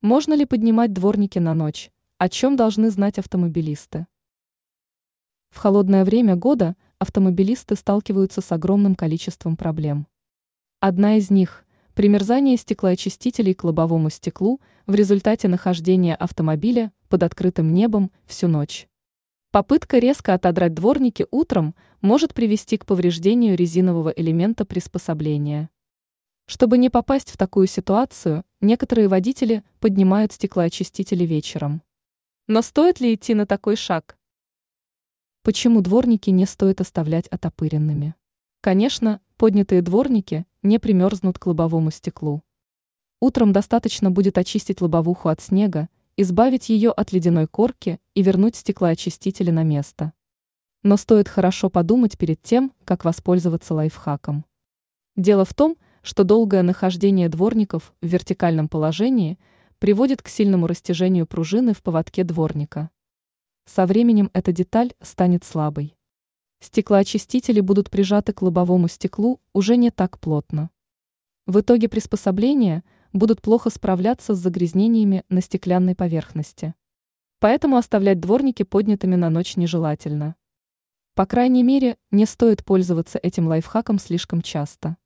Можно ли поднимать дворники на ночь? О чем должны знать автомобилисты? В холодное время года автомобилисты сталкиваются с огромным количеством проблем. Одна из них – примерзание стеклоочистителей к лобовому стеклу в результате нахождения автомобиля под открытым небом всю ночь. Попытка резко отодрать дворники утром может привести к повреждению резинового элемента приспособления. Чтобы не попасть в такую ситуацию, некоторые водители поднимают стеклоочистители вечером. Но стоит ли идти на такой шаг? Почему дворники не стоит оставлять отопыренными? Конечно, поднятые дворники не примерзнут к лобовому стеклу. Утром достаточно будет очистить лобовуху от снега, избавить ее от ледяной корки и вернуть стеклоочистители на место. Но стоит хорошо подумать перед тем, как воспользоваться лайфхаком. Дело в том, что долгое нахождение дворников в вертикальном положении приводит к сильному растяжению пружины в поводке дворника. Со временем эта деталь станет слабой. Стеклоочистители будут прижаты к лобовому стеклу уже не так плотно. В итоге приспособления будут плохо справляться с загрязнениями на стеклянной поверхности. Поэтому оставлять дворники поднятыми на ночь нежелательно. По крайней мере, не стоит пользоваться этим лайфхаком слишком часто.